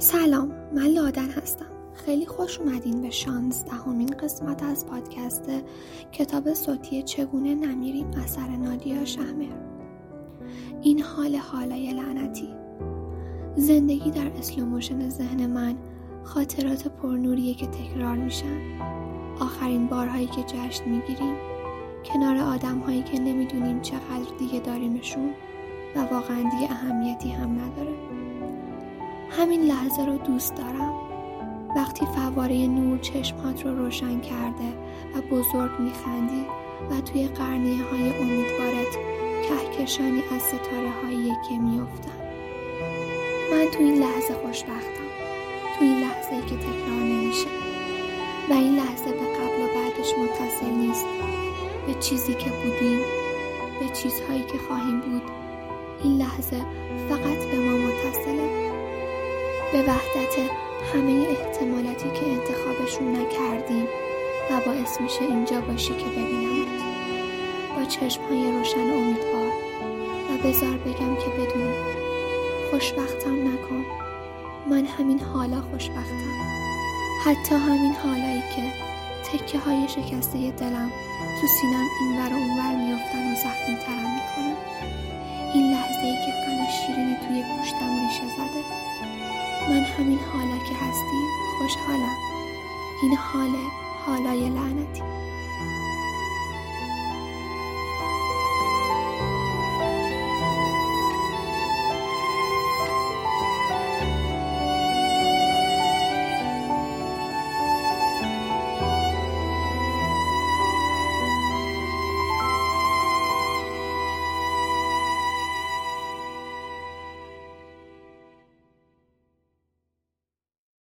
سلام من لادن هستم. خیلی خوش اومدین به شانزدهمین قسمت از پادکست کتاب صوتی چگونه نمیریم اثر نادیا شهمر این حال حالای لعنتی. زندگی در slow motion ذهن من خاطرات پرنوریه که تکرار میشن. آخرین بارهایی که جشن می‌گیریم. کنار آدم هایی که نمی‌دونیم چقدر دیگه داریمشون. و واقعا دیگه اهمیتی هم نداره. همین لحظه رو دوست دارم. وقتی فواره نور چشمات رو روشن کرده و بزرگ میخندی و توی قرنیه های امیدوارت کهکشانی از ستاره هایی که میافتن من تو این لحظه خوشبختم. تو این لحظه ای که تکرار نمیشه. و این لحظه به قبل و بعدش متصل نیست. به چیزی که بودیم به چیزهایی که خواهیم بود این لحظه فقط به وحدت همه احتمالاتی که انتخابشون نکردیم و باعث میشه اینجا باشی که ببینمت. با چشمهای روشن امیدوار و بذار بگم که بدونی خوشبختم نکن. من همین حالا خوشبختم. حتی همین حالایی که تکه های شکسته دلم تو سینم این ور و اون همین حالا که هستی خوشحالم. این حال حالای لعنتی.